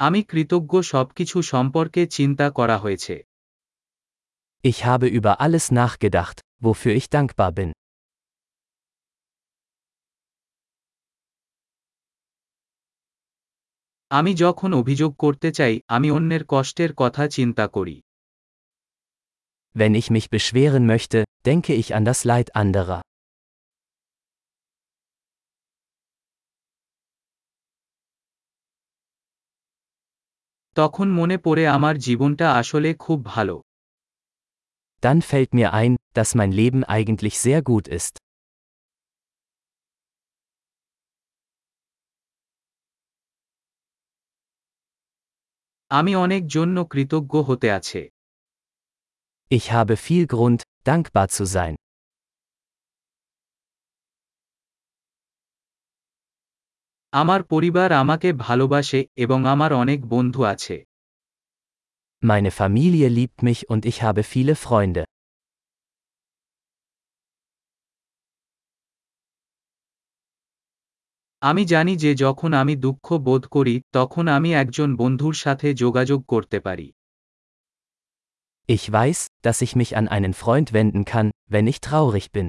আমি কৃতজ্ঞ সবকিছু সম্পর্কে চিন্তা করা হয়েছে Ich habe über alles nachgedacht, wofür ich dankbar bin. আমি যখন অভিযোগ করতে চাই আমি অন্যের কষ্টের কথা চিন্তা করি Wenn ich mich beschweren möchte, denke ich an das Leid anderer. তখন মনে পড়ে আমার জীবনটা আসলে খুব ভালো Dann fällt mir ein, dass mein Leben eigentlich sehr gut ist. আমি অনেক জন্য কৃতজ্ঞ হতে আছে Ich habe viel Grund, dankbar zu sein. আমার পরিবার আমাকে ভালোবাসে এবং আমার অনেক বন্ধু আছে Meine Familie liebt mich und ich habe viele Freunde. আমি জানি যে যখন আমি দুঃখ বোধ করি তখন আমি একজন বন্ধুর সাথে যোগাযোগ করতে পারি Ich weiß, dass ich mich an einen Freund wenden kann, wenn ich traurig bin.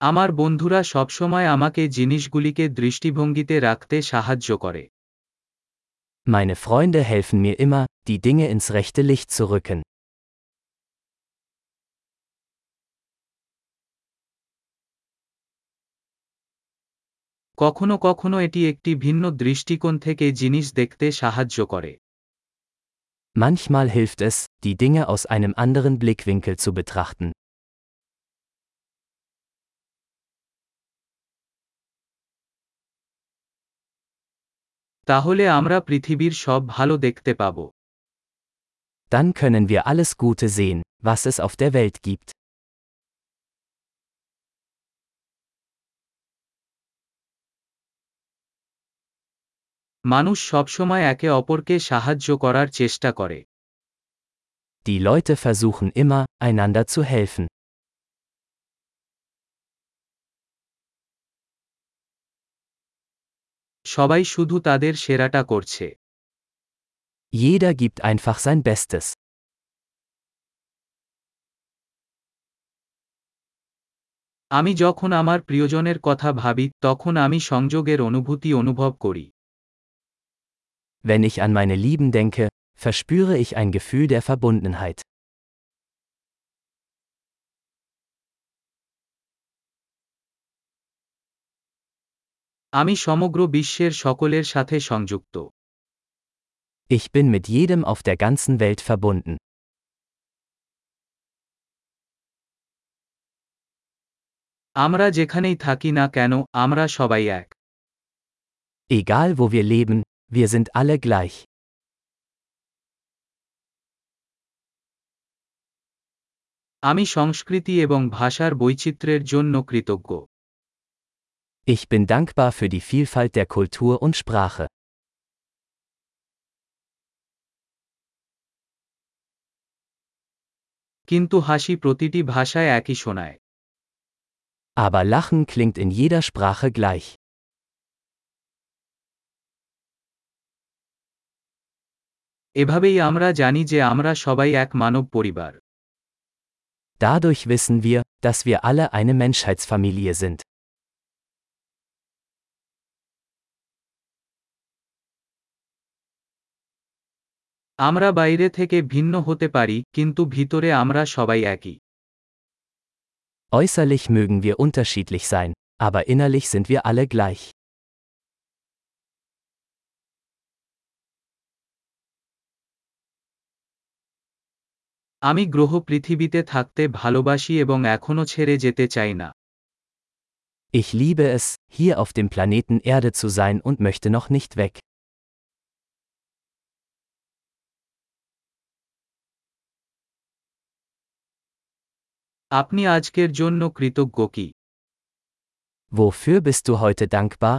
আমার বন্ধুরা সবসময় আমাকে জিনিসগুলিকে দৃষ্টিভঙ্গিতে রাখতে সাহায্য করে Meine Freunde helfen mir immer, die Dinge ins rechte Licht zu rücken. কখনো কখনো এটি একটি ভিন্ন দৃষ্টিকোণ থেকে জিনিস দেখতে সাহায্য করে Manchmal hilft es, die Dinge aus einem anderen Blickwinkel zu betrachten. তাহলে আমরা পৃথিবীর সব ভালো দেখতে পাব Dann können wir alles Gute sehen, was es auf der Welt gibt. মানুষ সবসময় একে অপরকে সাহায্য করার চেষ্টা করে Die Leute versuchen immer, einander zu helfen. সবাই শুধু তাদের সেরাটা করছে Jeder gibt einfach sein Bestes. আমি যখন আমার প্রিয়জনের কথা ভাবি তখন আমি সংযোগের অনুভূতি অনুভব করি Wenn ich an meine Lieben denke, verspüre ich ein Gefühl der Verbundenheit. আমি সমগ্র বিশ্বের সকলের সাথে সংযুক্ত Ich bin mit jedem auf der ganzen Welt verbunden. আমরা যেখানেই থাকি না কেন আমরা সবাই এক Egal wo wir leben, wir sind alle gleich. আমি সংস্কৃতি এবং ভাষার বৈচিত্র্যের জন্য কৃতজ্ঞ Ich bin dankbar für die Vielfalt der Kultur und Sprache. কিন্তু হাসি প্রতিটি ভাষায় একই শোনায় Aber Lachen klingt in jeder Sprache gleich. এভাবেই আমরা জানি যে আমরা সবাই এক মানব পরিবার Dadurch wissen wir, dass wir alle eine Menschheitsfamilie sind. আমরা বাইরে থেকে ভিন্ন হতে পারি কিন্তু ভিতরে আমরা সবাই একই Äußerlich mögen wir unterschiedlich sein, aber innerlich sind wir alle gleich. আমি গ্রহ পৃথিবীতে থাকতে ভালোবাসি এবং এখনও ছেড়ে যেতে চাই না Ich liebe es, hier auf dem Planeten Erde zu sein und möchte noch nicht weg. আপনি আজকের জন্য কৃতজ্ঞ কি Wofür bist du heute dankbar?